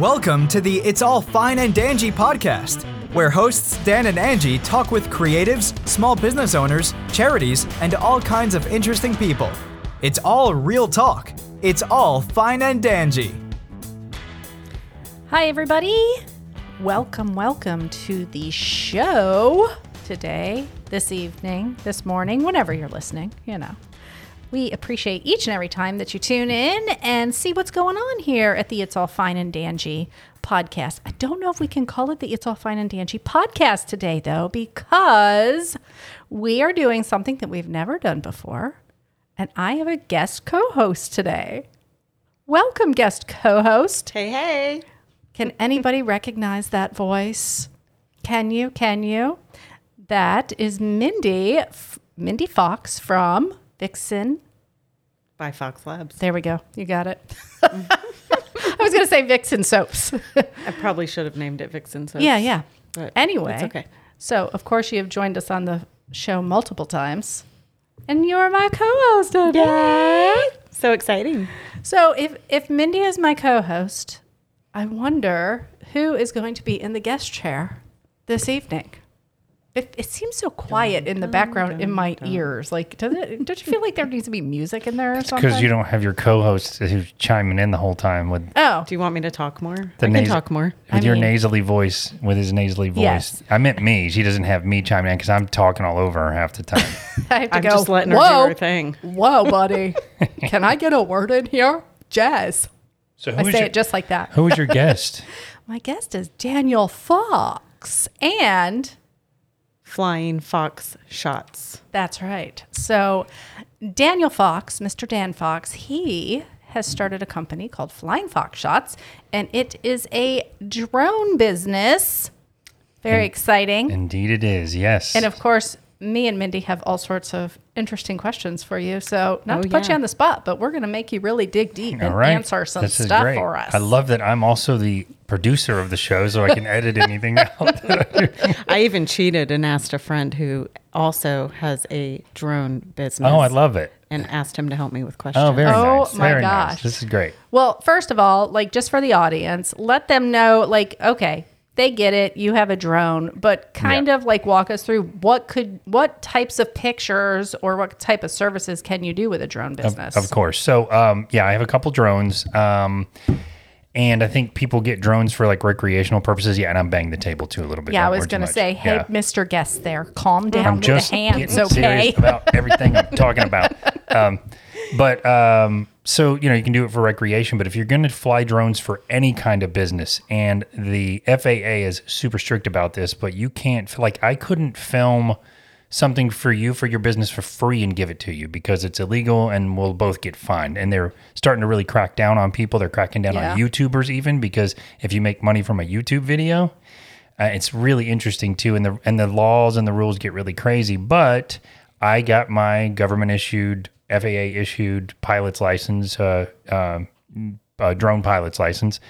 Welcome to the It's All Fine and Dangy podcast, where hosts Dan and Angie talk with creatives, small business owners, charities, and all kinds of interesting people. It's all real talk. It's all fine and dangy. Hi, everybody. Welcome, welcome to the show today, this evening, this morning, whenever you're listening, you know. We appreciate each and every time that you tune in and see what's going on here at the It's All Fine and Dangy podcast. I don't know if we can call it the It's All Fine and Dangy podcast today, though, because we are doing something that we've never done before. And I have a guest co host today. Welcome, guest co host. Hey, hey. Can anybody recognize that voice? Can you? Can you? That is Mindy, F- Mindy Fox from Vixen. By Fox Labs. There we go. You got it. I was going to say Vixen soaps. I probably should have named it Vixen. soaps. yeah, yeah. But Anyway, it's okay. So, of course, you have joined us on the show multiple times, and you're my co-host today. So exciting. So, if if Mindy is my co-host, I wonder who is going to be in the guest chair this evening. It, it seems so quiet in the background in my ears. Like, does it, don't you feel like there needs to be music in there or? Because you don't have your co-host who's chiming in the whole time with Oh, Do you want me to talk more? the I can talk more. with I your mean- nasally voice, with his nasally voice. Yes. I meant me. She doesn't have me chiming in because I'm talking all over her half the time. I have to I'm go. just letting her Whoa, do her thing. whoa, buddy! Can I get a word in here? Jazz. so I say your, it just like that. who is your guest? My guest is Daniel Fox, and Flying Fox shots. That's right. So, Daniel Fox, Mr. Dan Fox, he has started a company called Flying Fox Shots, and it is a drone business. Very exciting. Indeed, it is. Yes. And of course, me and Mindy have all sorts of interesting questions for you. So, not Oh, to put you on the spot, but we're going to make you really dig deep all and right. answer some This stuff great. for us. I love that I'm also the producer of the show, so I can edit anything out. I even cheated and asked a friend who also has a drone business. oh, I love it. And asked him to help me with oh, questions. Oh, very Oh, nice. my very gosh. nice. This is great. Well, first of all, like just for the audience, let them know like okay, they get it, you have a drone, but kind Yeah. of like walk us through what could what types of pictures or what type of services can you do with a drone business? Of course. So, um, yeah, I have a couple drones. Um, and I think people get drones for like recreational purposes. Yeah, and I'm banging the table too a little bit. Yeah, I was going to say, hey, Yeah. Mr. Guest there, calm down I'm with just the hands, okay? serious about everything I'm talking about. Um, but um, so you know, you can do it for recreation. But if you're going to fly drones for any kind of business, and the FAA is super strict about this, but you can't like I couldn't film something for you for your business for free and give it to you because it's illegal and we'll both get fined. And they're starting to really crack down on people. They're cracking down Yeah. on YouTubers even because if you make money from a YouTube video, uh, it's really interesting too, and the and the laws and the rules get really crazy. But I got my government issued, FAA issued pilot's license, uh, uh, uh, drone pilot's license,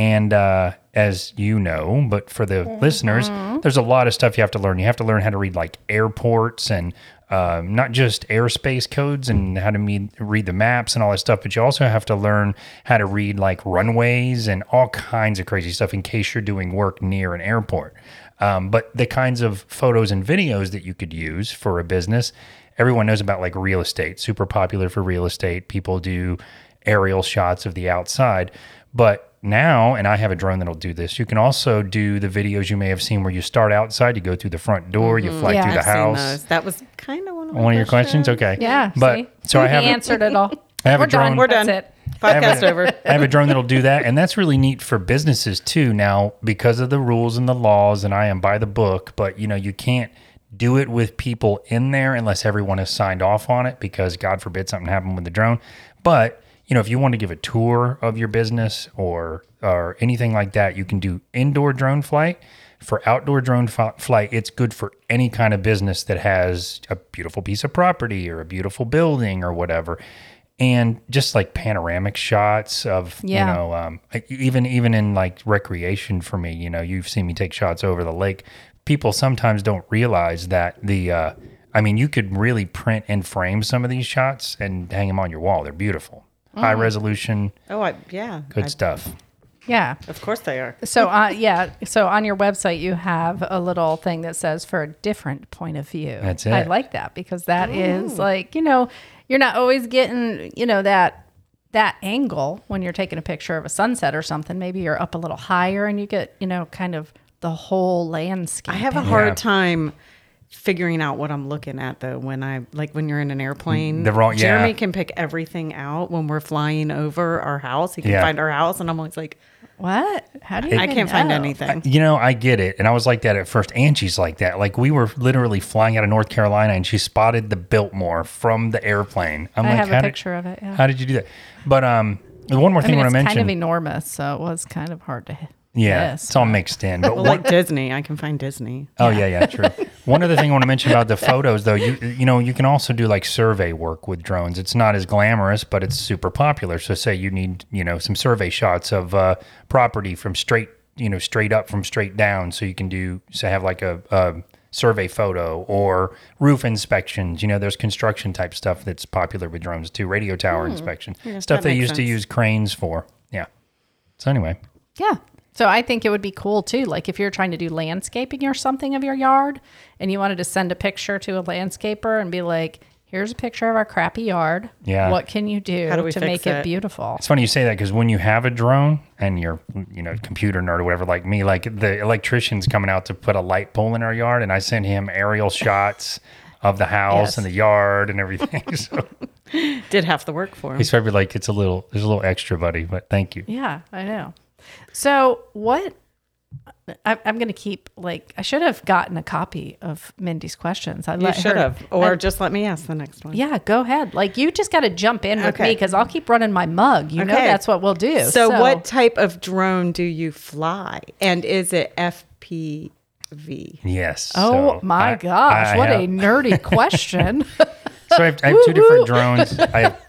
and uh, as you know, but for the listeners, there's a lot of stuff you have to learn. You have to learn how to read like airports and. Um, not just airspace codes and how to me- read the maps and all that stuff, but you also have to learn how to read like runways and all kinds of crazy stuff in case you're doing work near an airport. Um, but the kinds of photos and videos that you could use for a business, everyone knows about like real estate, super popular for real estate. People do aerial shots of the outside. But now, and I have a drone that'll do this, you can also do the videos you may have seen where you start outside, you go through the front door, you mm-hmm. fly Yeah. through the I've seen house. those. That was kind of one of One of your questions? Okay. Yeah. But see? so I have a- answered it all. I have We're done. drone. We're That's done. it. Podcast I over. I have a drone that'll do that, and that's really neat for businesses too. Now, because of the rules and the laws, and I am by the book, but you know, you can't do it with people in there unless everyone has signed off on it, because God forbid something happened with the drone. But you know, if you want to give a tour of your business or or anything like that, you can do indoor drone flight. For outdoor drone fi- flight, it's good for any kind of business that has a beautiful piece of property or a beautiful building or whatever and just like panoramic shots of Yeah. you know um, even even in like recreation for me you know you've seen me take shots over the lake people sometimes don't realize that the uh, i mean you could really print and frame some of these shots and hang them on your wall they're beautiful high resolution Oh, I, yeah. good I, stuff Yeah. Of course they are. So, uh, yeah. So on your website, you have a little thing that says for a different point of view. That's it. I like that because that is like, you know, you're not always getting, you know, that that angle when you're taking a picture of a sunset or something. Maybe you're up a little higher and you get, you know, kind of the whole landscape. I have a hard Yeah. time figuring out what I'm looking at though when I like when you're in an airplane. The wrong- yeah. Jeremy can pick everything out when we're flying over our house. He can Yeah. find our house and I'm always like, What? How do you? I even can't find know? anything. You know, I get it. And I was like that at first. Angie's like that. Like we were literally flying out of North Carolina and she spotted the Biltmore from the airplane. I'm I like, have how a did- picture of it. Yeah. How did you do that? But um, one more I thing mean, I want to mention. kind of enormous, so it was kind of hard to. Yeah, Yes. it's all mixed in. But well, one, like Disney. I can find Disney. oh yeah, yeah, true. one other thing I want to mention about the photos, though, you you know, you can also do like survey work with drones. It's not as glamorous, but it's super popular. So say you need you know some survey shots of uh, property from straight you know straight up from straight down, so you can do so have like a. a survey photo or roof inspections you know there's construction type stuff that's popular with drones too radio tower inspection stuff they used to use cranes for yeah so anyway Yeah. So I think it would be cool too. Like if you're trying to do landscaping or something of your yard and you wanted to send a picture to a landscaper and be like, here's a picture of our crappy yard. Yeah. What can you do, do to make it it? beautiful? It's funny you say that because when you have a drone and you're, you know, computer nerd or whatever, like me, like the electrician's coming out to put a light pole in our yard, and I send him aerial shots of the house Yes. and the yard and everything. so Did half the work for him. he's probably like, it's a little, there's a little extra, buddy, but thank you. Yeah, I know. So what? I, I'm going to keep like I should have gotten a copy of Mindy's questions. I You should her- have, or I- just let me ask the next one. yeah, go ahead. Like you just got to jump in with me because I'll keep running my mug. You know that's what we'll do. So, what type of drone do you fly, and is it FPV? Yes. Oh So my I- gosh, I what have- a nerdy question. So I have, I have two different drones. I have,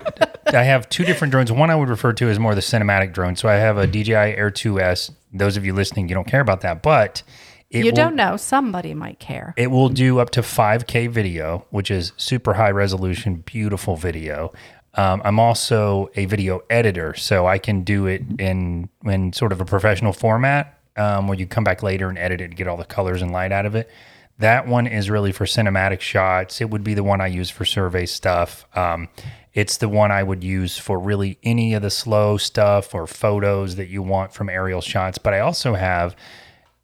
I have two different drones. One I would refer to as more the cinematic drone. So I have a DJI Air 2S. Those of you listening, you don't care about that, but it you will, don't know. Somebody might care. It will do up to 5K video, which is super high resolution, beautiful video. Um, I'm also a video editor, so I can do it in in sort of a professional format um, where you come back later and edit it to get all the colors and light out of it. That one is really for cinematic shots. It would be the one I use for survey stuff. Um, it's the one I would use for really any of the slow stuff or photos that you want from aerial shots. But I also have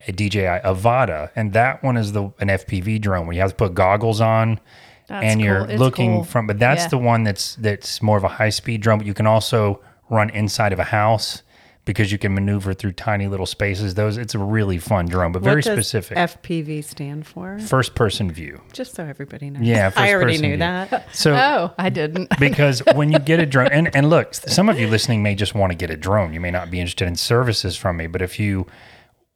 a DJI Avata, and that one is the an FPV drone where you have to put goggles on, That's and you're cool. Looking cool. from. But that's Yeah. the one that's that's more of a high speed drone. But you can also run inside of a house because you can maneuver through tiny little spaces. Those it's a really fun drone, but very what does specific. FPV stand for? First person view. Just so everybody knows. Yeah, first I already person knew view. that. So Oh, I didn't. because when you get a drone and, and look some of you listening may just want to get a drone you may not be interested in services from me but if you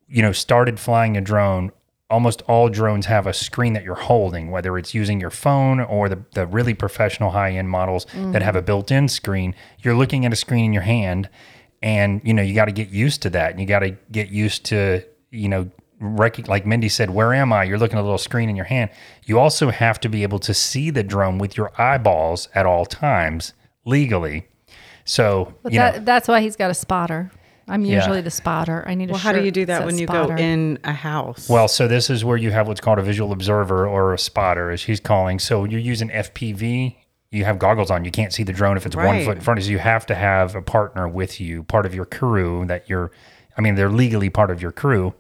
you know started flying a drone almost all drones have a screen that you're holding whether it's using your phone or the, the really professional high-end models that mm. have a built-in screen you're looking at a screen in your hand and you know you got to get used to that and you got to get used to you know rec- like mindy said where am i you're looking at a little screen in your hand you also have to be able to see the drone with your eyeballs at all times legally so But you that, know that's why he's got a spotter. I'm Yeah. usually the spotter. I need a Well, how do you do that says when you spotter. go in a house? well so this is where you have what's called a visual observer or a spotter as he's calling so you're using fpv you have goggles on you can't see the drone if it's one foot in front of you. You have to have a partner with you part of your crew that you're i mean they're legally part of your crew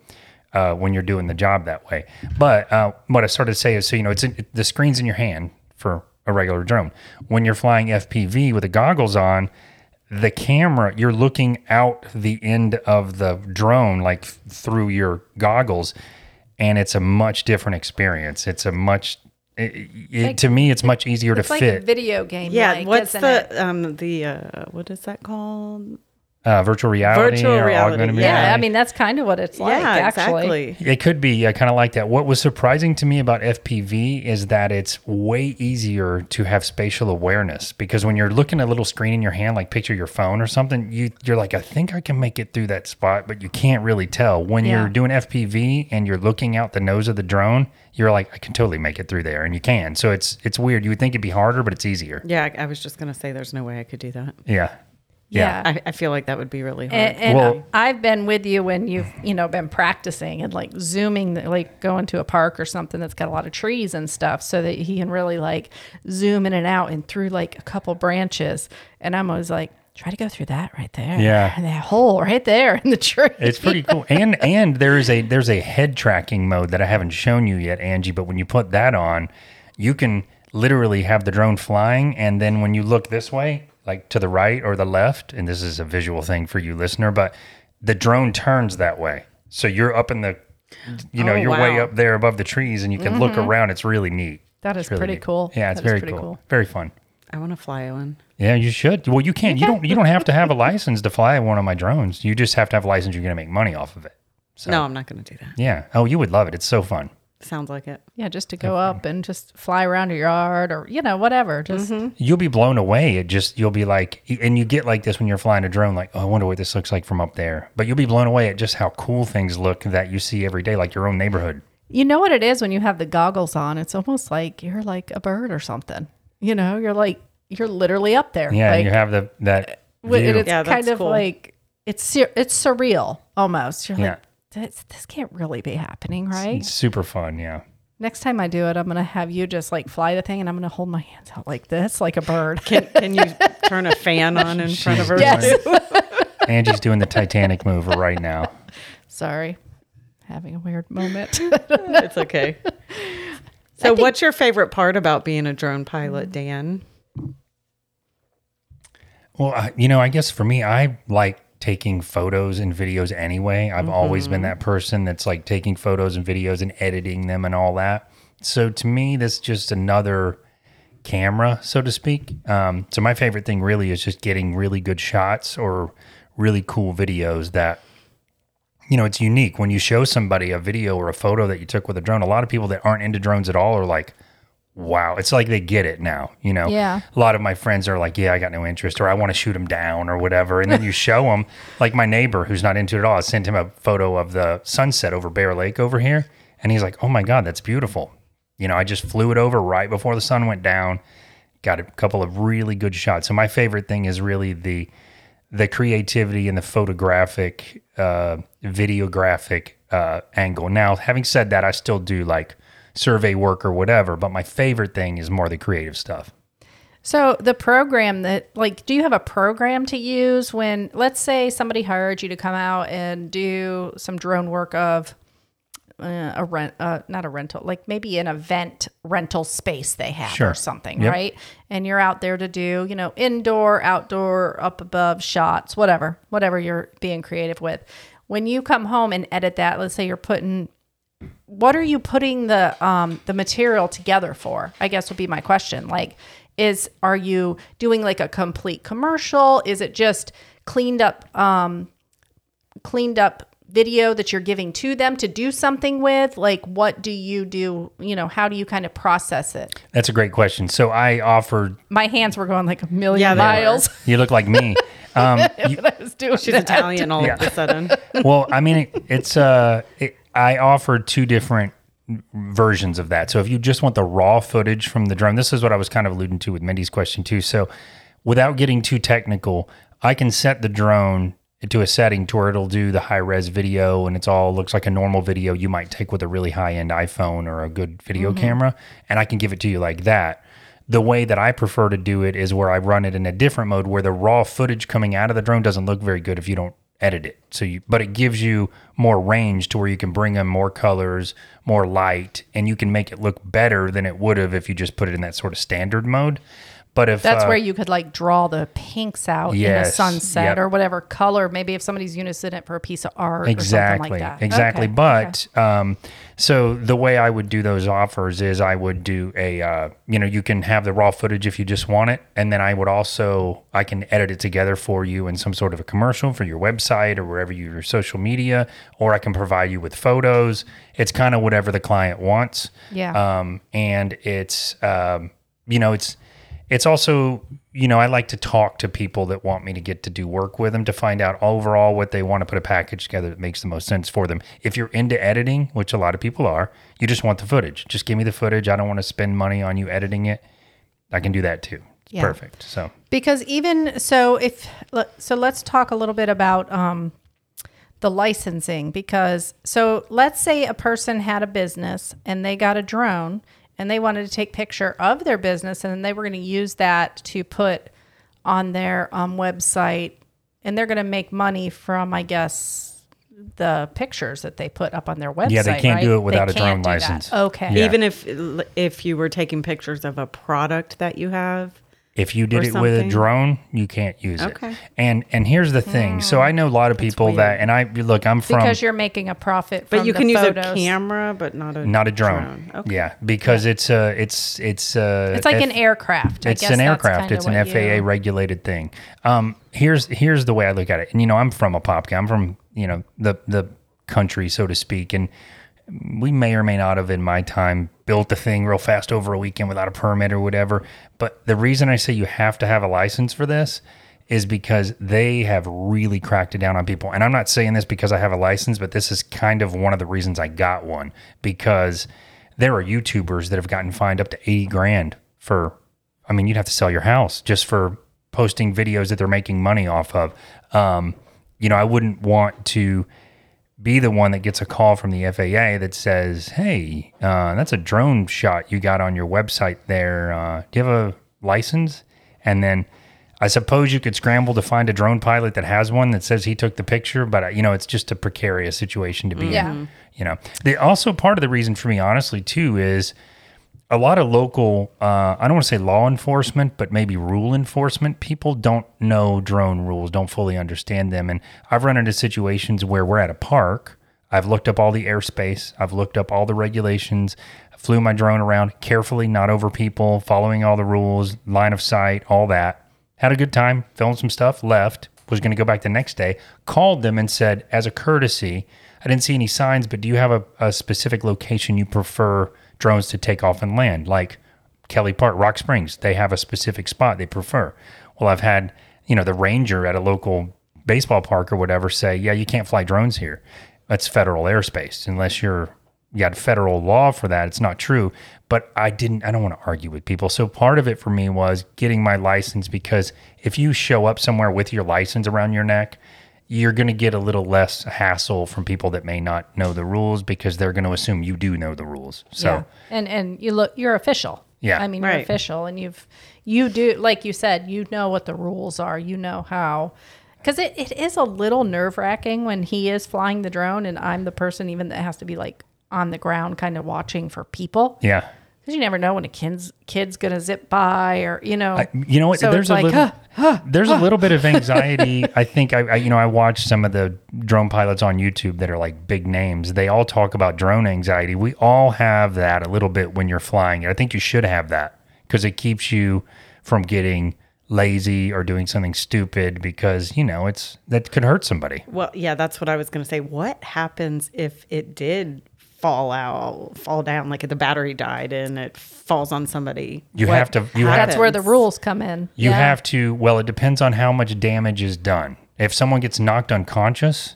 uh, when you're doing the job that way. But uh, what i started to say is so you know it's in, the screen's in your hand for a regular drone. When you're flying fpv with the goggles on the camera you're looking out the end of the drone like th- through your goggles and it's a much different experience. It's a much it, it, to me it's much easier It's to like fit video game. yeah, what's isn't it? the um the uh what is that called? Uh, virtual reality Virtual or reality, augmented yeah. Yeah, I mean that's kind of what it's like. yeah, actually. exactly. It could be. Yeah, kind of like that. What was surprising to me about FPV is that it's way easier to have spatial awareness because when you're looking at a little screen in your hand, like picture your phone or something, you you're like, I think I can make it through that spot, but you can't really tell. When Yeah. you're doing FPV and you're looking out the nose of the drone, you're like, I can totally make it through there, and you can. So it's it's weird. You would think it'd be harder, but it's easier. Yeah, I, I was just gonna say there's no way I could do that. Yeah. Yeah. I, I feel like that would be really hard. And, and Well- I've been with you when you've you know been practicing and like zooming, like going to a park or something that's got a lot of trees and stuff, so that he can really like zoom in and out and through like a couple branches. And I'm always like, try to go through that right there, Yeah. and that hole right there in the tree. It's pretty cool. And and there is a there's a head tracking mode that I haven't shown you yet, Angie. But when you put that on, you can literally have the drone flying, and then when you look this way, like to the right or the left, and this is a visual thing for you, listener, but the drone turns that way, so you're up in the, you know, Oh, you're way up there above the trees, and you can look mm-hmm. around. It's really neat. That is really pretty neat. cool. Yeah, it's That is very cool. cool. Very fun. I want to fly one. Yeah, you should. Well, you can't. You don't. You don't have to have a license to fly one of my drones. You just have to have a license. You're going to make money off of it. So No, I'm not going to do that. yeah. Oh, you would love it. It's so fun. Sounds like it. Yeah, just to go up and just fly around your yard or you know whatever. Just mm-hmm. You'll be blown away. It just you'll be like, and you get like this when you're flying a drone. Like, oh, I wonder what this looks like from up there. But you'll be blown away at just how cool things look that you see every day, like your own neighborhood. You know what it is when you have the goggles on? It's almost like you're like a bird or something. You know, you're like you're literally up there. Yeah, like, and you have the that view. and it's Yeah, kind of cool. like it's it's surreal almost. You're Yeah. like this, this can't really be happening, right? It's super fun. Yeah. Next time I do it, I'm gonna have you just like fly the thing, and I'm gonna hold my hands out like this, like a bird. Can can you turn a fan on in front of her? yes. Angie's doing the Titanic move right now. Sorry, having a weird moment. it's okay. So, what's your favorite part about being a drone pilot, Dan? Well, I, you know, I guess for me, I like taking photos and videos anyway. I've always been that person that's like taking photos and videos and editing them and all that. So to me, that's just another camera, so to speak. Um, so my favorite thing really is just getting really good shots or really cool videos that you know, it's unique when you show somebody a video or a photo that you took with a drone. A lot of people that aren't into drones at all are like, wow, it's like they get it now, you know? Yeah. A lot of my friends are like, yeah, I got no interest or I want to shoot them down or whatever. And then you show them, like my neighbor who's not into it at all, I sent him a photo of the sunset over Bear Lake over here. And he's like, oh my God, that's beautiful. You know, I just flew it over right before the sun went down, got a couple of really good shots. So my favorite thing is really the, the creativity and the photographic, uh, videographic uh, angle. Now, having said that, I still do like survey work or whatever, but my favorite thing is more the creative stuff. So the program that like do you have a program to use when let's say somebody hired you to come out and do some drone work of uh, a rent uh, not a rental like maybe an event rental space they have Sure. or something Yep. right and you're out there to do you know indoor outdoor up above shots whatever whatever you're being creative with when you come home and edit that let's say you're putting what are you putting the um the material together for i guess would be my question like is are you doing like a complete commercial is it just cleaned up um cleaned up video that you're giving to them to do something with like what do you do you know how do you kind of process it That's a great question. So I offered, my hands were going like a million Yeah, they were. miles you look like me. Um, you- i was doing She's that. Italian all of a sudden. well, I mean, it, it's uh, it, I offered two different versions of that. So if you just want the raw footage from the drone, this is what I was kind of alluding to with Mindy's question too. So without getting too technical, I can set the drone to a setting to where it'll do the high res video and it's all looks like a normal video you might take with a really high end iPhone or a good video mm-hmm. camera and I can give it to you like that. The way that I prefer to do it is where I run it in a different mode where the raw footage coming out of the drone doesn't look very good if you don't edit it. So you but it gives you more range to where you can bring in more colors, more light, and you can make it look better than it would have if you just put it in that sort of standard mode. But if That's uh, where you could like draw the pinks out in a sunset yep. or whatever color. Maybe if somebody's using it for a piece of art or exactly something like that. exactly Okay, but um so the way i would do those offers is i would do a uh, you know you can have the raw footage if you just want it and then i would also i can edit it together for you in some sort of a commercial for your website or wherever you your social media or i can provide you with photos it's kind of whatever the client wants Yeah. um and it's um you know it's it's also you know i like to talk to people that want me to get to do work with them to find out overall what they want to put a package together that makes the most sense for them if you're into editing which a lot of people are you just want the footage just give me the footage i don't want to spend money on you editing it i can do that too Yeah. perfect. So Because even so, if so, let's talk a little bit about um, the licensing. Because so, let's say a person had a business and they got a drone and they wanted to take picture of their business and they were going to use that to put on their um, website, and they're going to make money from, I guess, the pictures that they put up on their website. Yeah, they can't right? do it without a drone can't that. license. Okay. Yeah. Even if if you were taking pictures of a product that you have. If you did Or it with a drone, you can't use Okay. it. And and here's the thing. So I know a lot of people that, and I look, I'm from because you're making a profit. But you the can use photos. a camera, but not a not a drone. Okay. Yeah, because it's uh it's it's uh It's like F- an aircraft. I It's guess an aircraft. It's an FAA you- regulated thing. Um, here's here's the way I look at it. And you know, I'm from a pop. I'm from you know the the country, so to speak, and we may or may not have in my time built the thing real fast over a weekend without a permit or whatever. But the reason I say you have to have a license for this is because they have really cracked it down on people. And I'm not saying this because I have a license, but this is kind of one of the reasons I got one because there are YouTubers that have gotten fined up to 80 grand for I mean, you'd have to sell your house just for posting videos that they're making money off of. Um, you know, I wouldn't want to be the one that gets a call from the FAA that says, "Hey, uh, that's a drone shot you got on your website there. Uh, do you have a license?" And then I suppose you could scramble to find a drone pilot that has one that says he took the picture, but uh, you know, it's just a precarious situation to be Yeah. in. You know, the, also part of the reason for me, honestly, too, is a lot of local uh, i don't want to say law enforcement but maybe rule enforcement people don't know drone rules don't fully understand them. And i've run into situations where we're at a park i've looked up all the airspace i've looked up all the regulations flew my drone around carefully not over people following all the rules line of sight all that. Had a good time filmed some stuff left was going to go back the next day called them and said as a courtesy i didn't see any signs but do you have a, a specific location you prefer drones to take off and land. Like kelly park rock springs they have a specific spot they prefer. Well i've had you know the ranger at a local baseball park or whatever say yeah you can't fly drones here. That's federal airspace. Unless you're you got federal law for that it's not true. But i didn't i don't want to argue with people. So part of it for me was getting my license because if you show up somewhere with your license around your neck you're going to get a little less hassle from people that may not know the rules because they're going to assume you do know the rules so yeah. and and you look, you're official. Yeah. I mean, you're official, and you've you do like you said, you know what the rules are. You know how. Because it, it is a little nerve wracking when he is flying the drone and I'm the person even that has to be like on the ground kind of watching for people. yeah Because you never know when a kid's kid's gonna zip by or you know. I, you know what? So there's a like, little, huh, there's a little bit of anxiety. I think I, I, you know, I watched some of the drone pilots on YouTube that are like big names. They all talk about drone anxiety. We all have that a little bit when you're flying. I think you should have that because it keeps you from getting lazy or doing something stupid because you know it's that could hurt somebody. Well, yeah, that's what I was going to say. What happens if it did fall out, fall down, like if the battery died and it falls on somebody? You have to- you have- that's where the rules come in. You Yeah. have to, well, it depends on how much damage is done. If someone gets knocked unconscious,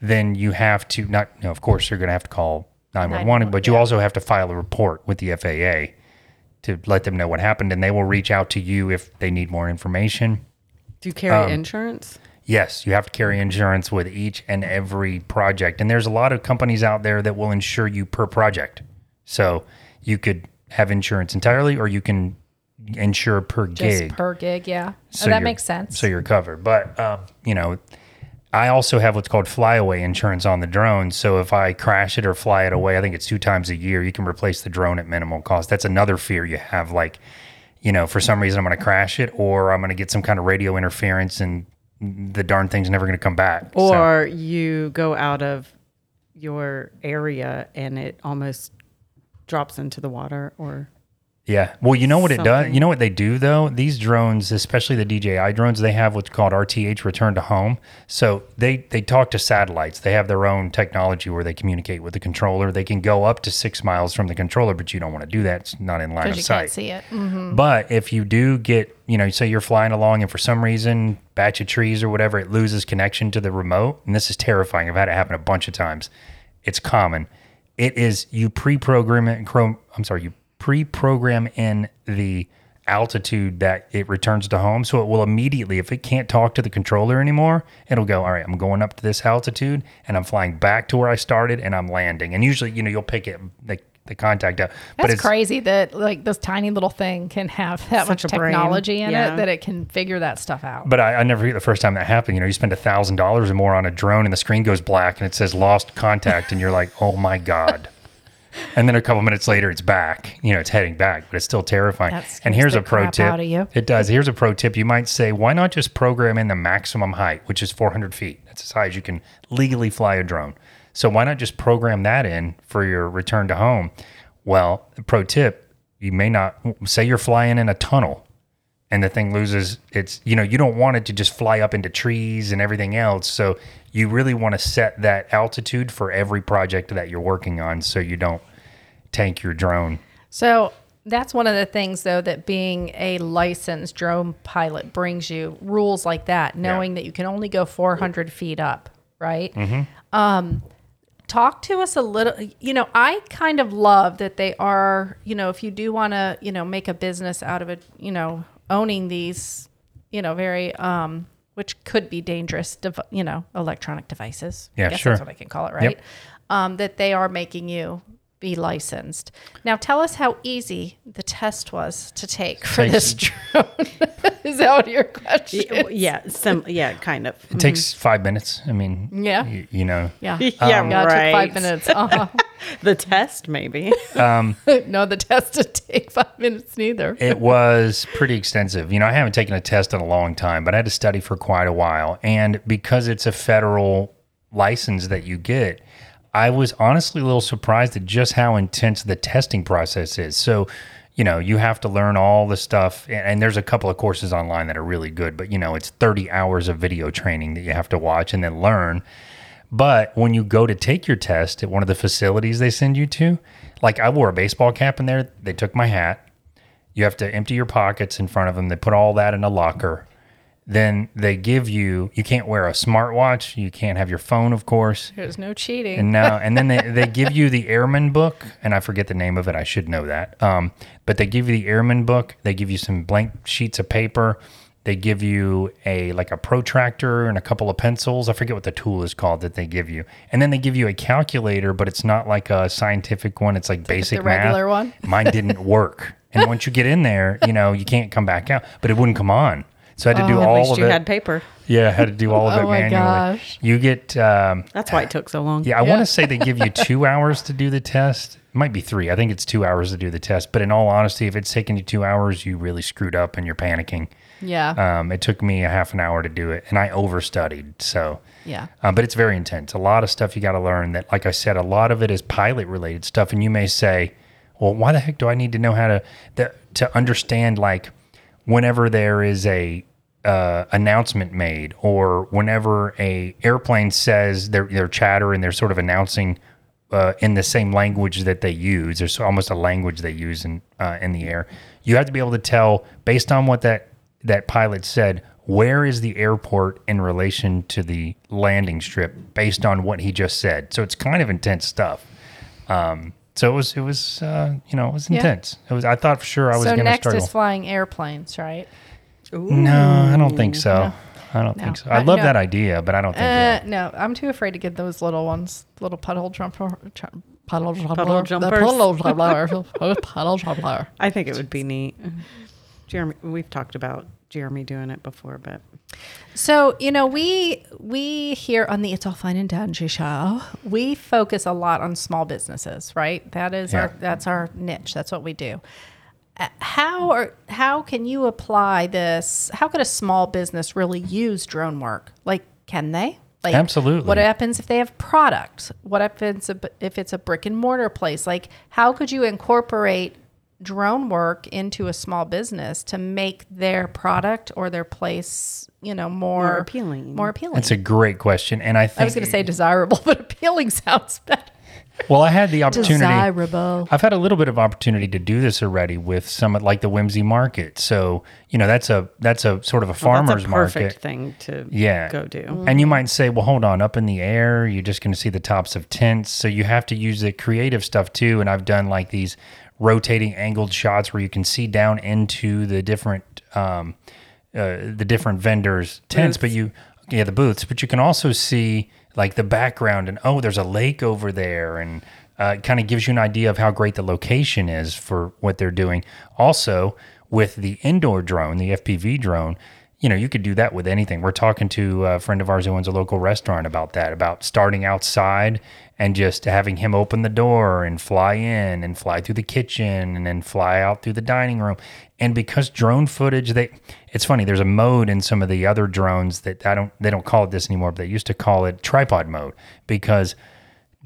then you have to, not, you know, of course, you're going to have to call 911, but you also have to file a report with the FAA to let them know what happened, and they will reach out to you if they need more information. Do you carry Um, insurance? Yes, you have to carry insurance with each and every project. And there's a lot of companies out there that will insure you per project. So you could have insurance entirely or you can insure per just gig. per gig. Yeah, So oh, that makes sense. So you're covered. But um, you know, I also have what's called flyaway insurance on the drone. So if I crash it or fly it away, I think it's two times a year. You can replace the drone at minimal cost. That's another fear you have. Like, you know, for some reason I'm going to crash it, or I'm going to get some kind of radio interference, and the darn thing's never going to come back. So- Or you go out of your area and it almost drops into the water or Yeah. Well, you know what it does? You know what they do though? These drones, especially the DJI drones, they have what's called RTH return to home. So they they talk to satellites. They have their own technology where they communicate with the controller. They can go up to 6 miles from the controller, but you don't want to do that. It's not in line of you sight. can't see it. Mhm. But if you do get, you know, say you're flying along and for some reason, batch of trees or whatever, it loses connection to the remote, and this is terrifying. I've had it happen a bunch of times. It's common. It is you pre-program it. Chrome. I'm sorry, you pre-program in the altitude that it returns to home. So it will immediately, if it can't talk to the controller anymore, it'll go, all right, I'm going up to this altitude and I'm flying back to where I started and I'm landing. And usually, you know, you'll pick it, the, the contact up. That's it's crazy that like this tiny little thing can have that Such much a brain. technology in Yeah. it that it can figure that stuff out. But I, I never forget the first time that happened. You know, you spend a thousand dollars or more on a drone, and the screen goes black, and it says "lost contact," and you're like, "Oh my god!" And then a couple minutes later, it's back. You know, it's heading back, but it's still terrifying. And here's a pro tip. out of you. It does. Here's a pro tip. You might say, why not just program in the maximum height, which is 400 feet? That's as high as you can legally fly a drone. So why not just program that in for your return to home? Well, pro tip: you may not say you're flying in a tunnel and the thing loses its you know you don't want it to just fly up into trees and everything else so you really want to set that altitude for every project that you're working on so you don't tank your drone So that's one of the things, though, that being a licensed drone pilot brings you rules like that, knowing that you can only go 400 feet up, right? Um, talk to us a little. You know, I kind of love that they are, you know, if you do want to, you know, make a business out of it, you know, owning these, you know, very, um, which could be dangerous, dev- you know, electronic devices. Yeah, I guess sure. That's what I can call it, right? Um, that they are making you be licensed. Now, tell us how easy the test was to take for this drone. Is that what your question? Y- yeah, sim- yeah, kind of. it takes mm-hmm. five minutes i mean Yeah. y- you know Yeah. Yeah, um, Yeah, it took right. five minutes. Uh-huh. The test, maybe. Um, no, the test didn't take five minutes neither. it was pretty extensive. You know, I haven't taken a test in a long time, but I had to study for quite a while. And because it's a federal license that you get, I was honestly a little surprised at just how intense the testing process is. So, you know, you have to learn all the stuff, and, and there's a couple of courses online that are really good, but you know, it's 30 hours of video training that you have to watch and then learn. But when you go to take your test at one of the facilities they send you to, like I wore a baseball cap in there, they took my hat. You have to empty your pockets in front of them. They put all that in a locker. Then they give you, you can't wear a smartwatch. You can't have your phone, of course. There's no cheating. And now, and then they, they give you the airman book, and I forget the name of it. I should know that. Um, but they give you the airman book. They give you some blank sheets of paper. They give you a like a protractor and a couple of pencils. I forget what the tool is called that they give you. And then they give you a calculator, but it's not like a scientific one. It's like basic the regular math. one? Mine didn't work. And once you get in there, you know you can't come back out. But it wouldn't come on. So I had to do At all least of you it. had paper. yeah, I had to do all of Oh it my manually. gosh. You get um, That's why it took so long. yeah, I want to say they give you two hours to do the test. It might be three. I think it's two hours to do the test. But in all honesty, if it's taking you two hours, you really screwed up and you're panicking. yeah. Um, it took me a half an hour to do it, and I overstudied. So, yeah. uh, but it's very intense. A lot of stuff you got to learn. That, like I said, a lot of it is pilot related stuff. And you may say, "Well, why the heck do I need to know how to the, to understand like whenever there is a uh, announcement made or whenever a airplane says they're they're chatter and they're sort of announcing uh, in the same language that they use. There's almost a language they use in uh, in the air. You have to be able to tell based on what that that pilot said. Where is the airport in relation to the landing strip based on what he just said? So it's kind of intense stuff. Um, so it was, it was, uh, you know, it was Yeah. intense. It was. I thought for sure I was So going to next struggle. is flying airplanes, right? No, I don't think so. I don't No. think so. I Uh, love no. that idea, but I don't think. Uh, that. no, I'm too afraid to get those little ones, little puddle jumper, ch- puddle jumper, Puddle jumpers. puddle jumper, puddle jumper. I think it would be neat. Jeremy, we've talked about Jeremy doing it before, but So you know, we we here on the It's All Fine and Dandy show, we focus a lot on small businesses, right? That is our that's our niche. That's what we do. Uh, How are how can you apply this? How could a small business really use drone work? Like, can they? Like, Absolutely. What happens if they have products? What happens if it's a brick and mortar place? Like, how could you incorporate drone work into a small business to make their product or their place, you know, more, More appealing. More appealing. That's a great question, and I think I was going to say desirable, but appealing sounds better. Well, I had the opportunity. Desirable. I've had a little bit of opportunity to do this already with some like the Whimsy Market. So you know that's a that's a sort of a farmers that's a perfect market. thing to Yeah. go do. Mm-hmm. And you might say, well, hold on, up in the air, you're just going to see the tops of tents. So you have to use the creative stuff too. And I've done like these rotating angled shots where you can see down into the different um, uh, the different vendors tents, but you yeah the booths, but you can also see like the background and oh there's a lake over there and uh, it kind of gives you an idea of how great the location is for what they're doing. Also with the indoor drone, the FPV drone. You know, you could do that with anything. We're talking to a friend of ours who owns a local restaurant about that, about starting outside and just having him open the door and fly in and fly through the kitchen and then fly out through the dining room. And because drone footage, they it's funny, there's a mode in some of the other drones that I don't they don't call it this anymore, but they used to call it tripod mode because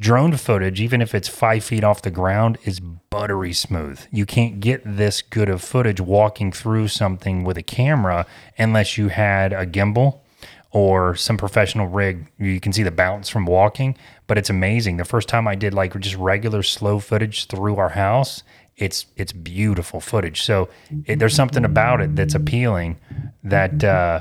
drone footage, even if it's five feet off the ground, is buttery smooth. You can't get this good of footage walking through something with a camera unless you had a gimbal or some professional rig. You can see the bounce from walking, but it's amazing. The first time I did like just regular slow footage through our house, it's it's beautiful footage. So it, there's something about it that's appealing. That uh,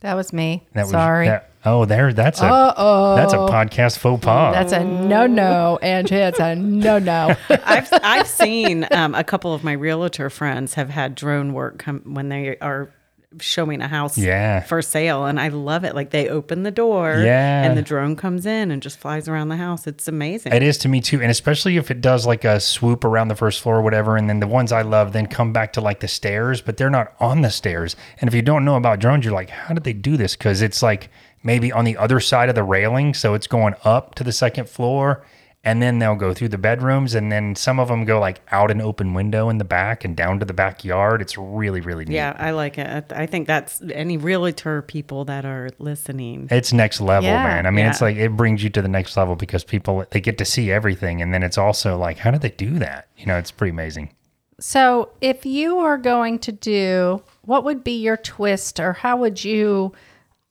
That was me. that was Sorry. that- oh, there. That's a that's a podcast faux pas. That's a no no, Angie. It's a no no. I've I've seen um, a couple of my realtor friends have had drone work come when they are showing a house Yeah. for sale and I love it like they open the door Yeah. and the drone comes in and just flies around the house it's amazing It is to me too, and especially if it does like a swoop around the first floor or whatever, and then the ones I love then come back to like the stairs, but they're not on the stairs. And if you don't know about drones, you're like, how did they do this? Because it's like maybe on the other side of the railing, so it's going up to the second floor, and then they'll go through the bedrooms, and then some of them go like out an open window in the back and down to the backyard. It's really really neat. yeah I like it I think that's any realtor people that are listening It's next level, Yeah. man. I mean, it's like it brings you to the next level because people they get to see everything, and then it's also like, how did they do that? You know, it's pretty amazing. So, if you are going to do, what would be your twist, or how would you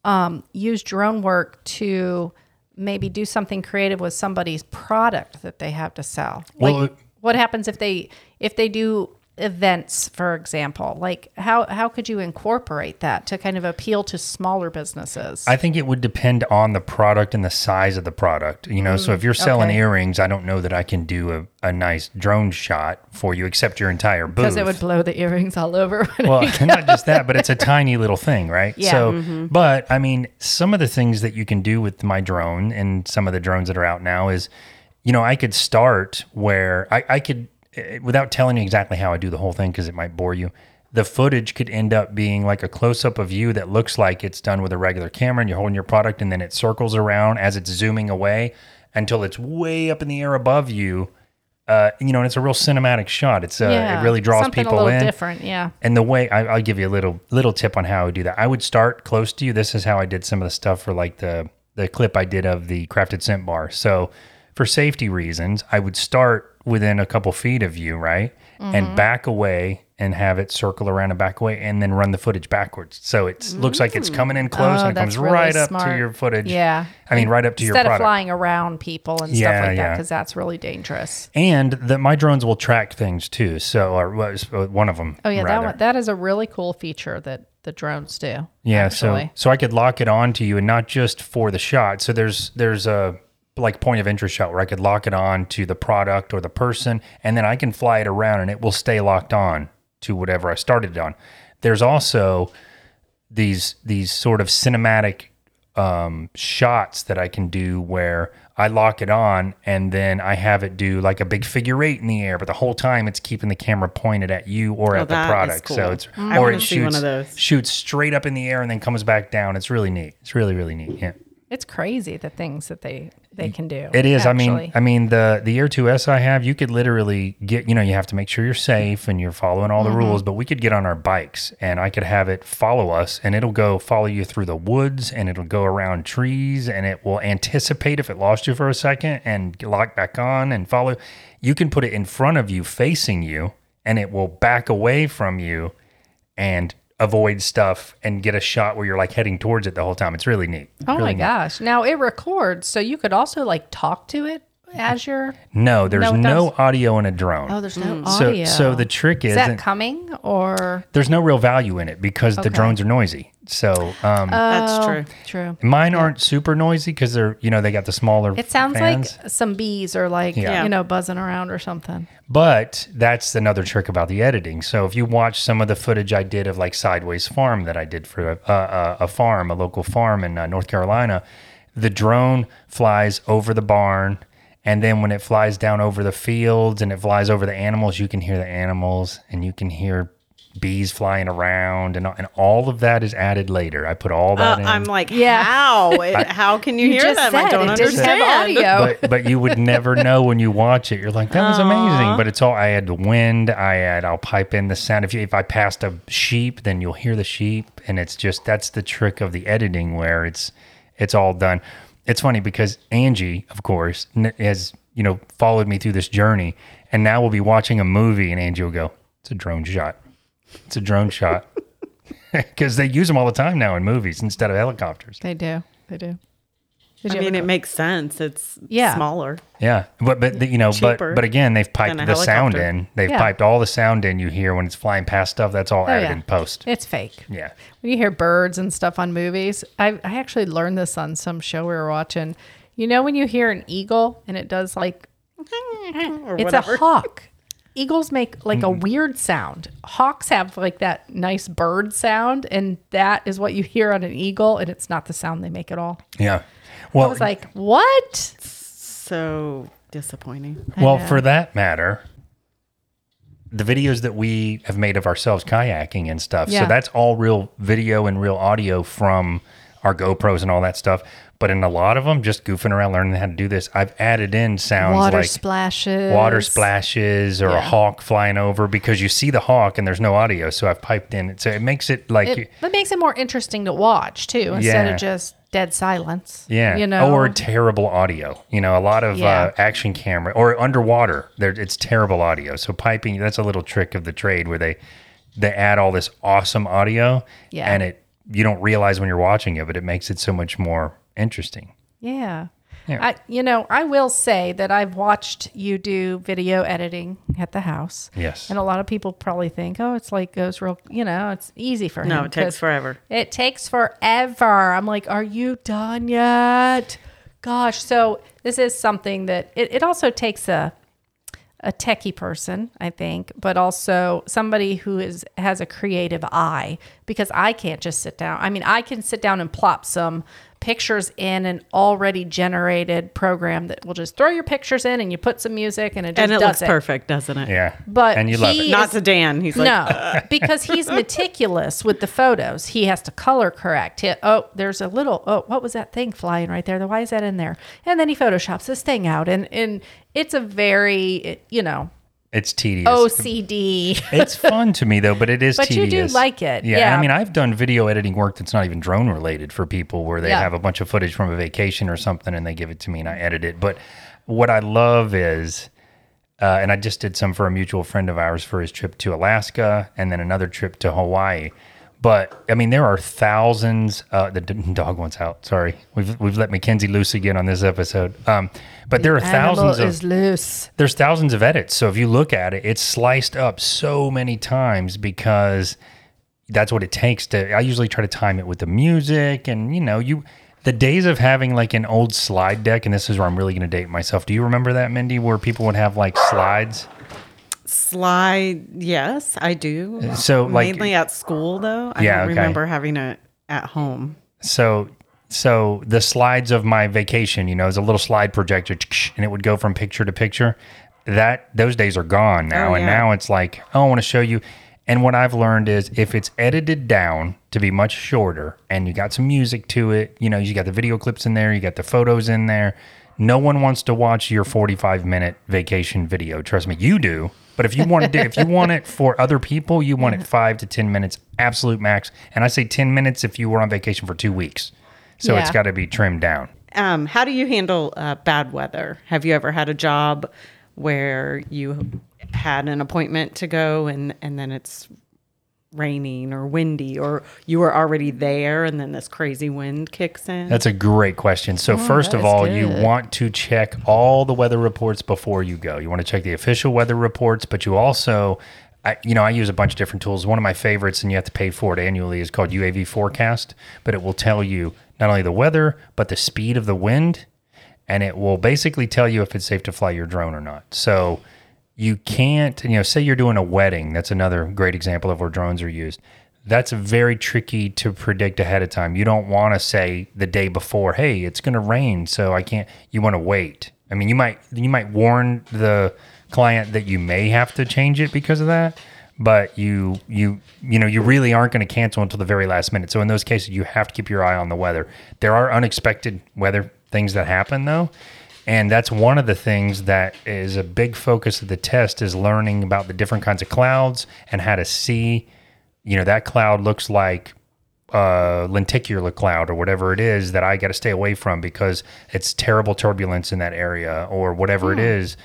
um, use drone work to maybe do something creative with somebody's product that they have to sell? Like, Well, what happens if they if they do events, for example? Like, how how could you incorporate that to kind of appeal to smaller businesses? I think it would depend on the product and the size of the product. You know, so if mm, you're selling okay. earrings, I don't know that I can do a, a nice drone shot for you, except your entire booth. because it would blow the earrings all over. well, not just that, but it's a tiny little thing, right? Yeah. So, mm-hmm. but I mean, some of the things that you can do with my drone and some of the drones that are out now is, you know, I could start where I, I could, eh, without telling you exactly how I do the whole thing because it might bore you. The footage could end up being like a close up of you that looks like it's done with a regular camera and you're holding your product and then it circles around as it's zooming away until it's way up in the air above you. Uh, you know, and it's a real cinematic shot. It's uh, it really draws something people a little in. different. Yeah. And the way I, I'll give you a little little tip on how I would do that. I would start close to you. This is how I did some of the stuff for like the the clip I did of the crafted scent bar. So for safety reasons, I would start within a couple feet of you, right, Mm-hmm. and back away and have it circle around and back away, and then run the footage backwards. So it looks like it's coming in close Oh, and it comes really right up to your footage. Yeah. I mean right up to your Instead of product. flying around people and stuff Yeah, like that, because that's really dangerous. and that my drones will track things too. So or uh, one of them. Oh yeah, that one, that is a really cool feature that the drones do. Yeah, actually. so so I could lock it on to you and not just for the shot. So there's there's a like point of interest shot where I could lock it on to the product or the person and then I can fly it around and it will stay locked on to whatever I started it on. There's also these these sort of cinematic um, shots that I can do where I lock it on and then I have it do like a big figure eight in the air, but the whole time it's keeping the camera pointed at you or Oh, at the product. cool. So it's I or it shoots of those. shoots straight up in the air and then comes back down. It's really neat. It's really really neat. Yeah. It's crazy the things that they they can do. It is. I mean, I mean the the Air 2S I have, you could literally get. You know, you have to make sure you're safe and you're following all the Mm-hmm. rules. But we could get on our bikes and I could have it follow us, and it'll go follow you through the woods, and it'll go around trees, and it will anticipate if it lost you for a second and lock back on and follow. You can put it in front of you, facing you, and it will back away from you and avoid stuff and get a shot where you're like heading towards it the whole time. It's really neat. oh Really my neat. gosh! Now it records, so you could also like talk to it as you're. No, there's No, no audio in a drone. Oh, there's no mm. So, audio. so the trick is, is that coming or there's no real value in it because the drones are noisy. So um, That's Oh, true. True. mine aren't super noisy because they're you know they got the smaller. It sounds fans. like some bees are like Yeah. you know buzzing around or something. But that's another trick about the editing. So if you watch some of the footage I did of like Sideways Farm that I did for a, a, a farm, a local farm in uh, North Carolina, the drone flies over the barn. And then when it flies down over the fields and it flies over the animals, you can hear the animals and you can hear bees flying around and, and all of that is added later. I put all Uh, that in. I'm like, Yeah. how? It- how can you, hear just them? I don't it understand. have audio. but but you would never know when you watch it. You're like, that was amazing. But it's all I had the wind. I had I'll pipe in the sound. If you, if I passed a sheep, then you'll hear the sheep, and it's just that's the trick of the editing where it's it's all done. It's funny because Angie, of course, n- has you know followed me through this journey, and now we'll be watching a movie, and Angie will go, "It's a drone shot. It's a drone shot." Because they use them all the time now in movies instead of helicopters. They do. They do. Did I you mean, it makes sense. It's Yeah. smaller. Yeah, but but the- you know, but Cheaper but again, they've piped the a sound in. They've Yeah. piped all the sound in. You hear when it's flying past stuff. That's all Oh, added yeah. in post. It's fake. Yeah, When you hear birds and stuff on movies, I, I actually learned this on some show we were watching. You know, when you hear an eagle and it does like, Or it's a hawk. Eagles make like a weird sound. Hawks have like that nice bird sound, and that is what you hear on an eagle, and it's not the sound they make at all. yeah. Well, I was like, what? So disappointing. well, for that matter, the videos that we have made of ourselves kayaking and stuff. Yeah. So that's all real video and real audio from our GoPros and all that stuff. But in a lot of them, just goofing around, learning how to do this, I've added in sounds Water like splashes. water splashes or a hawk flying over because you see the hawk and there's no audio. So I've piped in. It, so it makes it like. It, it makes it more interesting to watch too, instead Yeah. of just dead silence. Yeah. you know, Or terrible audio. You know, a lot of Yeah. uh, action camera or underwater. There, it's terrible audio. So piping. That's a little trick of the trade where they they add all this awesome audio. Yeah. And it you don't realize when you're watching it, but it makes it so much more interesting. Yeah. Yeah. I, you know, I will say that I've watched you do video editing at the house. Yes. And a lot of people probably think, oh, it's like goes real, you know, it's easy for him. No, it takes forever. It takes forever. I'm like, are you done yet? Gosh. So this is something that it, it also takes a, a techie person, I think, but also somebody who is has a creative eye because I can't just sit down. I mean, I can sit down and plop some pictures in an already generated program that will just throw your pictures in and you put some music and it just And it does looks it. perfect, doesn't it? Yeah. But and you love he- it. Not is- to Dan. He's like, no, because he's meticulous with the photos. He has to color correct. He- oh, there's a little. Oh, what was that thing flying right there? Why is that in there? And then he photoshops this thing out, and and it's a very you know It's tedious. OCD. it's fun to me though, but it is But you do like it, Yeah, yeah. I mean, I've done video editing work that's not even drone related for people where they Yeah. have a bunch of footage from a vacation or something and they give it to me and I edit it. But what I love is, uh, and I just did some for a mutual friend of ours for his trip to Alaska and then another trip to Hawaii. But I mean, there are thousands. Uh, the dog wants out. Sorry, we've we've let Mackenzie loose again on this episode. Um, but there are thousands of loose. there's thousands of edits. So if you look at it, it's sliced up so many times because that's what it takes to I usually try to time it with the music and you know, you the days of having like an old slide deck, and this is where I'm really gonna date myself. Do you remember that, Mindy, where people would have like slides? Slide. Yes, I do. So, like- mainly at school, though. I Yeah, don't okay. remember having it at home. So so the slides of my vacation, you know, is a little slide projector and it would go from picture to picture. That those days are gone now. Oh, and now it's like, oh, I want to show you. And what I've learned is if it's edited down to be much shorter and you got some music to it, you know, you got the video clips in there, you got the photos in there. No one wants to watch your 45 minute vacation video. Trust me, you do. But if you want to do, if you want it for other people, you want it five to 10 minutes, absolute max. And I say 10 minutes if you were on vacation for two weeks. So it's got to be trimmed down. Um, how do you handle uh, bad weather? Have you ever had a job where you had an appointment to go and and then it's raining or windy, or you were already there and then this crazy wind kicks in? That's a great question. So oh, first of all, you want to check all the weather reports before you go. You want to check the official weather reports, but you also I, you know, I use a bunch of different tools. One of my favorites, and you have to pay for it annually, is called UAV Forecast. But it will tell you not only the weather, but the speed of the wind, and it will basically tell you if it's safe to fly your drone or not. So you can't, you know, say you're doing a wedding. That's another great example of where drones are used. That's very tricky to predict ahead of time. You don't want to say the day before, "Hey, it's going to rain, so I can't." You want to wait. I mean, you might you might warn the client that you may have to change it because of that, but you you you know you really aren't going to cancel until the very last minute. So in those cases, you have to keep your eye on the weather. There are unexpected weather things that happen though, and that's one of the things that is a big focus of the test is learning about the different kinds of clouds and how to see. You know that cloud looks like uh, lenticular cloud or whatever it is that I got to stay away from because it's terrible turbulence in that area or whatever it is.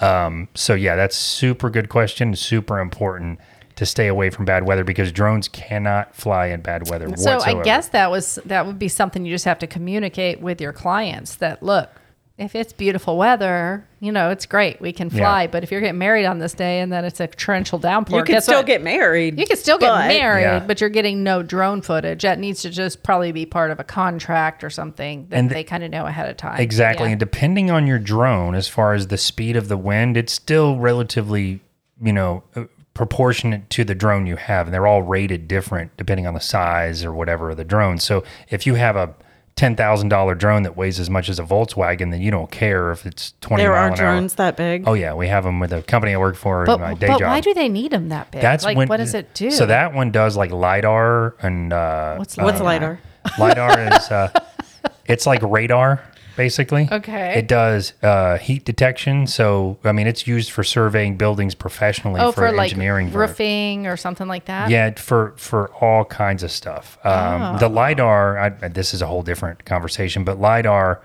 Um, so yeah, that's super good question. Super important to stay away from bad weather because drones cannot fly in bad weather. So whatsoever. I guess that was that would be something you just have to communicate with your clients that look, if it's beautiful weather, you know, it's great. We can fly. Yeah. But if you're getting married on this day and then it's a torrential downpour, You can guess still what? get married. You can still get but- married, Yeah. but you're getting no drone footage. That needs to just probably be part of a contract or something that And th- they kind of know ahead of time. Exactly. Yeah. And depending on your drone, as far as the speed of the wind, it's still relatively, you know, uh, proportionate to the drone you have. And they're all rated different depending on the size or whatever of the drone. So if you have a $10,000 drone that weighs as much as a Volkswagen, then you don't care if it's 20 There mile are an hour. drones that big. Oh, yeah. We have them with a company I work for But, in my day but job. why do they need them that big? That's like, when, what does it do? So that one does like LiDAR and uh, What's What's LiDAR? LiDAR? LiDAR is uh, it's like radar basically. Okay. It does uh, heat detection. So I mean, it's used for surveying buildings professionally oh, for, for, like engineering. work. roofing or something like that? Yeah, for for all kinds of stuff. Um, The Oh. lidar. I, this is a whole different conversation, but lidar,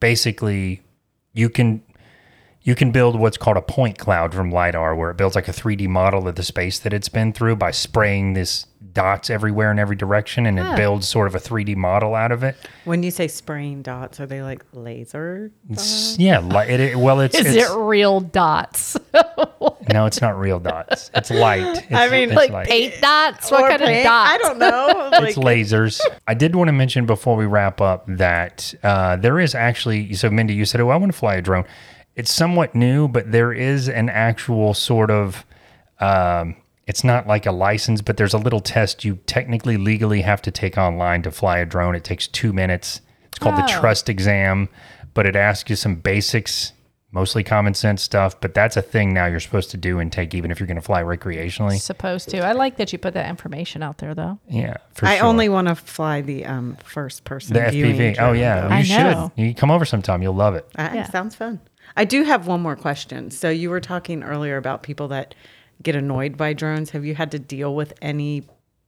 basically, you can you can build what's called a point cloud from lidar, where it builds like a 3D model of the space that it's been through by spraying this dots everywhere in every direction, and it builds sort of a 3D model out of it. When you say spraying dots, are they like laser? It's- yeah, li- it, it- well, it's, Is it's it real dots? no, it's not real dots. It's light. It's, I mean, it's like light. paint dots? What Or kind paint? of dots? I don't know. it's lasers. I did want to mention before we wrap up that uh, there is actually. So, Mindy, you said, "Oh, I want to fly a drone." It's somewhat new, but there is an actual sort of. Um, it's not like a license, but there's a little test you technically legally have to take online to fly a drone. It takes two minutes. It's called the Oh. trust exam, but it asks you some basics, mostly common sense stuff. But that's a thing now you're supposed to do and take, even if you're going to fly recreationally. Supposed to. I like that you put that information out there, though. Yeah, for I sure. only want to fly the um, first person. The viewing FPV. Oh yeah, though. you I should. know. You come over sometime. You'll love it. That Yeah. sounds fun. I do have one more question. So you were talking earlier about people that get annoyed by drones. Have you had to deal with any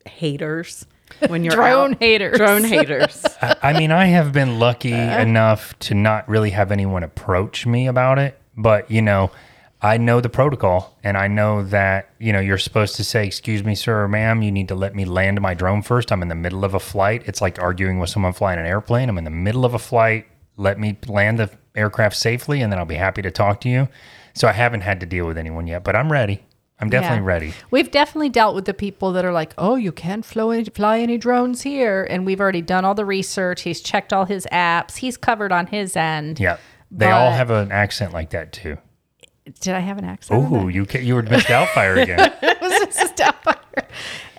haters when you're Drone out? haters. Drone haters. I, I mean, I have been lucky enough to not really have anyone approach me about it, but you know, I know the protocol and I know that, you know, you're supposed to say, "Excuse me, sir or ma'am, you need to let me land my drone first. I'm in the middle of a flight." It's like arguing with someone flying an airplane. I'm in the middle of a flight. Let me land the aircraft safely and then I'll be happy to talk to you. So I haven't had to deal with anyone yet, but I'm ready. I'm definitely Yeah. ready. We've definitely dealt with the people that are like, "Oh, you can't fly, fly any drones here," and we've already done all the research. He's checked all his apps. He's covered on his end. Yeah. They all have an accent like that too. Did I have an accent? Oh, you ca- you were Miss Doubtfire again. it was a Doubtfire.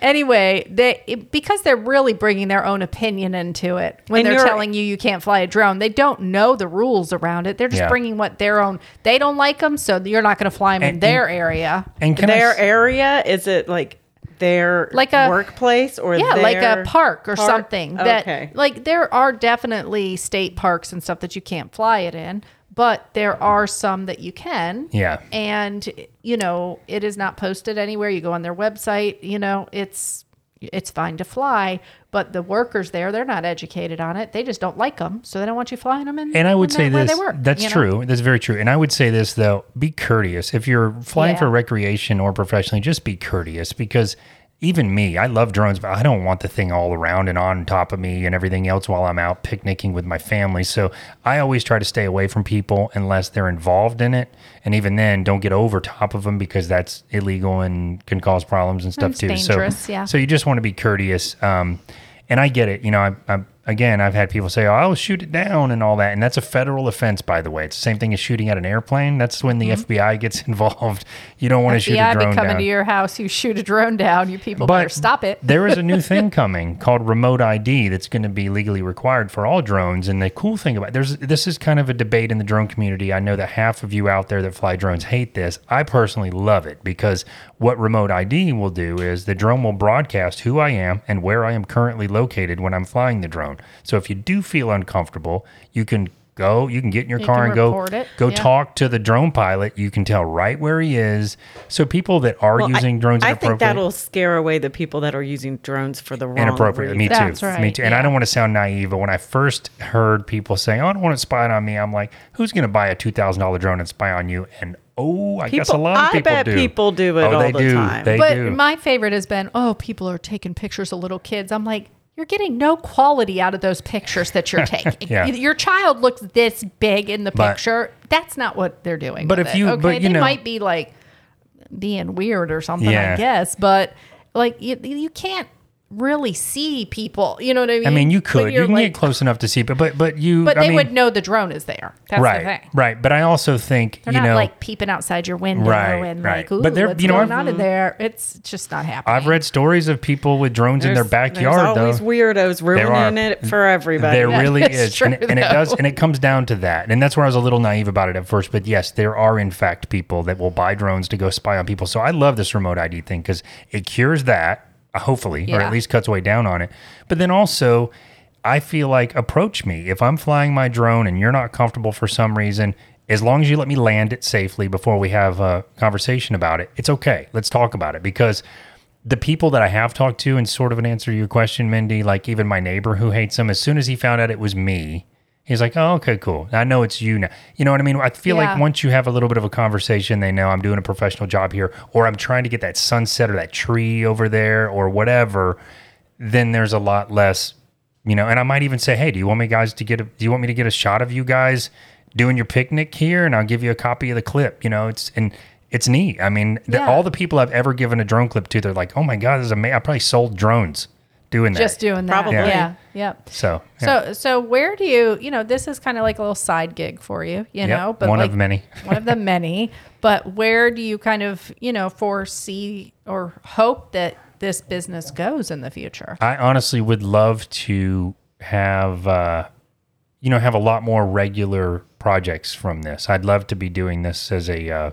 Anyway, they because they're really bringing their own opinion into it when And they're telling you you can't fly a drone. They don't know the rules around it. They're just Yeah. bringing what their own. They don't like them, so you're not going to fly them in And- their area. And can their s- area is it like their Like a- workplace or yeah, like a park or park? something. That okay. like there are definitely state parks and stuff that you can't fly it in, but there are some that you can. Yeah. And you know, it is not posted anywhere. You go on their website, you know, it's it's fine to fly, but the workers there, they're not educated on it. They just don't like them, so they don't want you flying them in. And I would say this. work, that's you know? true. That's very true. And I would say this though: be courteous. If you're flying Yeah. for recreation or professionally, just be courteous because even me, I love drones, but I don't want the thing all around and on top of me and everything else while I'm out picnicking with my family. So I always try to stay away from people unless they're involved in it. And even then, don't get over top of them because that's illegal and can cause problems and stuff It's too. so, yeah. so you just want to be courteous. Um, and I get it. You know, I, I, again, I've had people say, "Oh, I'll shoot it down" and all that, and that's a federal offense, by the way. It's the same thing as shooting at an airplane. That's when the mm-hmm. FBI gets involved. You don't want to shoot a drone coming down. to your house, you shoot a drone down, you people better stop it. there is a new thing coming called remote ID that's going to be legally required for all drones. And the cool thing about there's this is kind of a debate in the drone community. I know that half of you out there that fly drones hate this. I personally love it because what remote ID will do is the drone will broadcast who I am and where I am currently located when I'm flying the drone. So if you do feel uncomfortable, you can go, you can get in your You car and go it, go yeah. talk to the drone pilot. You can tell right where he is. So people that are Well, I- using drones I think that'll scare away the people that are using drones for the wrong inappropriate. Me reason. too. That's right, Me too. And I don't want to sound naive, but when I first heard people saying, "Oh, I don't want to spy on me," I'm like, "Who's going to buy a two thousand dollar drone and spy on you?" And oh, I guess a lot of people I bet do. people do it oh, all they the do. time. They but do. my favorite has been, oh, people are taking pictures of little kids. I'm like, you're getting no quality out of those pictures that you're taking. Yeah. Your child looks this big in the But- picture. That's not what they're doing. But if you- okay, but you they know- might be like being weird or something, Yeah. I guess. But like, you, you can't really see people. You know what I mean? I mean, you could. You can like- get close enough to see, but but but you. But I they mean, would know the drone is there. That's right, the thing. right. But I also think They're you not know, like peeping outside your window Right, and right. like, ooh, But they're- what's you know, going I've- on in there? It's just not happening. I've read stories of people with drones in their backyard. There's always though. weirdos are. ruining it for everybody. There really is, true, and, it- and it does, and it comes down to that, and that's where I was a little naive about it at first. But yes, there are in fact people that will buy drones to go spy on people. So I love this remote ID thing because it cures that, hopefully, or at least cuts way down on it. But then also, I feel like approach me if I'm flying my drone and you're not comfortable for some reason. As long as you let me land it safely before we have a conversation about it, it's okay. Let's talk about it because the people that I have talked to, and sort of an answer to your question, Mindy, like even my neighbor who hates them, as soon as he found out it was me, he's like, oh, okay, cool. I know it's you now. You know what I mean? I feel like once you have a little bit of a conversation, they know I'm doing a professional job here, or I'm trying to get that sunset or that tree over there or whatever, then there's a lot less, you know, and I might even say, hey, do you want me guys to get a, do you want me to get a shot of you guys doing your picnic here? And I'll give you a copy of the clip, you know, it's, and, it's neat. I mean, the, all the people I've ever given a drone clip to, they're like, "Oh my god, this is amazing!" I probably sold drones doing that. just doing that. Probably. Yeah. Yep. so. yeah. So so where do you you know this is kind of like a little side gig for you you Yep, know but one like, of many. one of the many but where do you kind of you know foresee or hope that this business goes in the future I honestly would love to have, uh, you know, have a lot more regular projects from this. I'd love to be doing this as a, uh,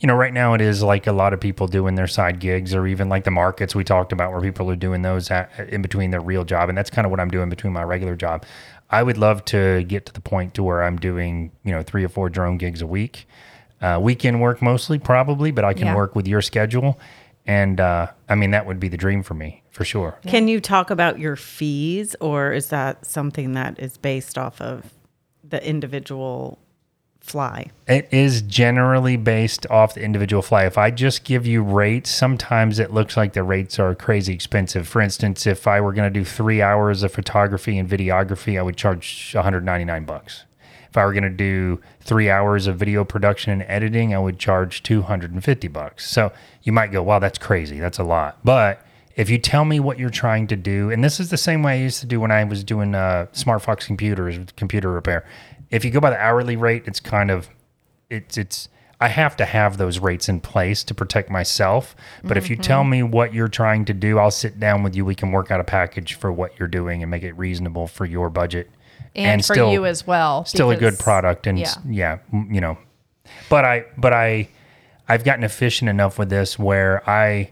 you know, right now it is like a lot of people doing their side gigs or even like the markets we talked about where people are doing those at, in between their real job. And that's kind of what I'm doing between my regular job. I would love to get to the point to where I'm doing, you know, three or four drone gigs a week. Uh, weekend work mostly, probably, but I can Yeah. work with your schedule. And uh, I mean, that would be the dream for me, for sure. Can you talk about your fees, or is that something that is based off of the individual fly? It is generally based off the individual fly. If I just give you rates, sometimes it looks like the rates are crazy expensive. For instance, if I were going to do three hours of photography and videography, I would charge 199 bucks. If I were going to do three hours of video production and editing, I would charge 250 bucks. So you might go, wow, that's crazy. That's a lot. But if you tell me what you're trying to do, and this is the same way I used to do when I was doing uh, Smart Fox computers, computer repair. If you go by the hourly rate, it's kind of it's it's I have to have those rates in place to protect myself. But if you tell Mm-hmm. me what you're trying to do, I'll sit down with you. We can work out a package for what you're doing and make it reasonable for your budget and, for still- you as well still a good product and yeah. yeah. you know but i but i i've gotten efficient enough with this where i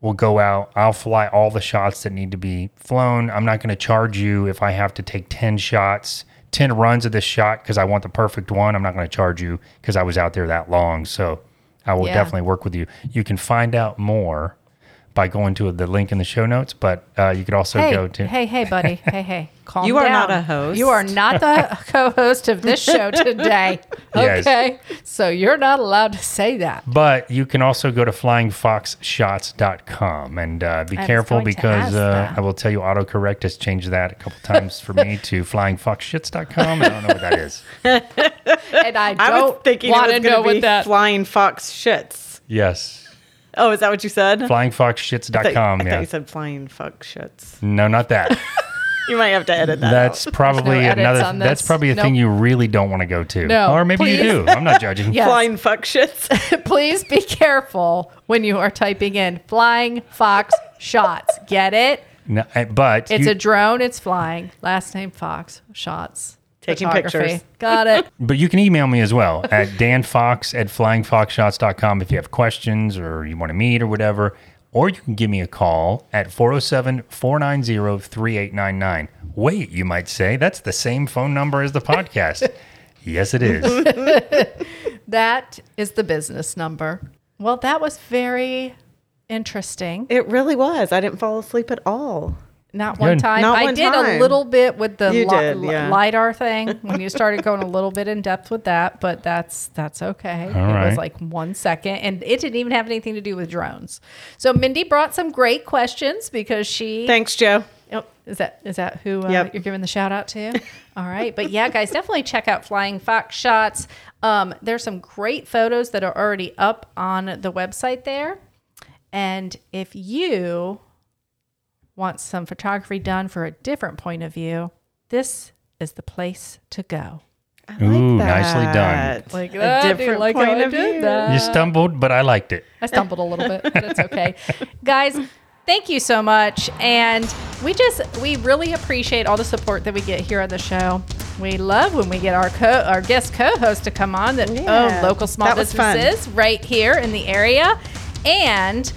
will go out i'll fly all the shots that need to be flown i'm not going to charge you if i have to take 10 shots 10 runs of this shot because i want the perfect one. I'm not going to charge you because i was out there that long. So i will Yeah. definitely work with you. You can find out more by going to the link in the show notes. But uh, you could also Hey, go to hey, hey, buddy. Hey, hey. Calm You are not a host. You are not the co-host of this show today. Yes. Okay. So you're not allowed to say that. But you can also go to flyingfoxshots.com and uh, be I careful because uh. I will tell you autocorrect has changed that a couple times for me to flyingfoxshits.com. I don't know what that is. And I I was don't thinking it want was to know be what that. flying fox shits. Yes. Oh, is that what you said? I thought, Flyingfoxshits.com. I thought Yeah. you said flying fuck shits. No, not that. You might have to edit that. That's out. probably edits another. on That's probably a thing you really don't want to go to. No, or maybe you do. I'm not judging. Yes. flying fuck shits. Please be careful when you are typing in flying fox shots. Get it? No, uh, but It's you, a drone. It's flying. Last name Fox. Shots. Taking pictures. Got it. But you can email me as well at danfox at flyingfoxshots.com if you have questions or you want to meet or whatever. Or you can give me a call at 407 490 3899. Wait, you might say, that's the same phone number as the podcast. yes, it is. That is the business number. Well, that was very interesting. It really was. I didn't fall asleep at all. Not one Good. time. Not I one did a little bit with the You li- did, li- yeah. lidar thing when you started going a little bit in depth with that, but that's that's okay. it right. was like one second, and it didn't even have anything to do with drones. So Mindy brought some great questions because she. Thanks, Joe. Oh, is that is that who uh, Yep. you're giving the shout out to? All right, but yeah, guys, definitely check out Flying Fox Shots. Um, there's some great photos that are already up on the website there, and if you want some photography done for a different point of view, this is the place to go. I Ooh, nicely done. that. Like oh, a that, dude, different like point of view. that. You stumbled, but I liked it. I stumbled a little bit, but it's okay. Guys, thank you so much. And we just we really appreciate all the support that we get here on the show. We love when we get our co our guest co-host to come on that oh, Yeah, own local small that was fun. businesses right here in the area. And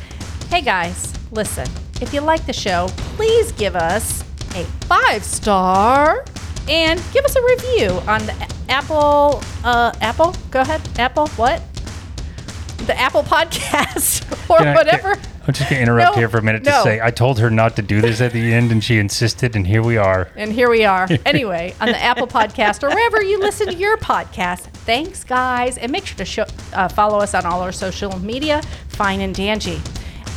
hey guys, listen, if you like the show, please give us a five star and give us a review on the Apple uh Apple. Go ahead. Apple what? The Apple podcast or I- whatever. can- I'm just going to interrupt No, here for a minute to no. say I told her not to do this at the end, and she insisted, and here we are. And here we are. Anyway, on the Apple Podcast or wherever you listen to your podcast. Thanks, guys. And make sure to show, uh, follow us on all our social media, Fine and Dangy.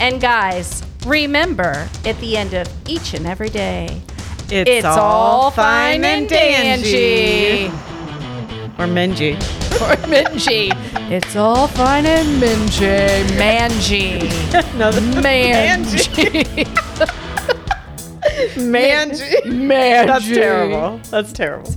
And guys, remember at the end of each and every day, It's, it's all fine and dangy. Or Menji. Or Mingy. It's all fine and mingy. Mangy. No, the Mangy. Manji. Mangy. That's terrible. That's terrible.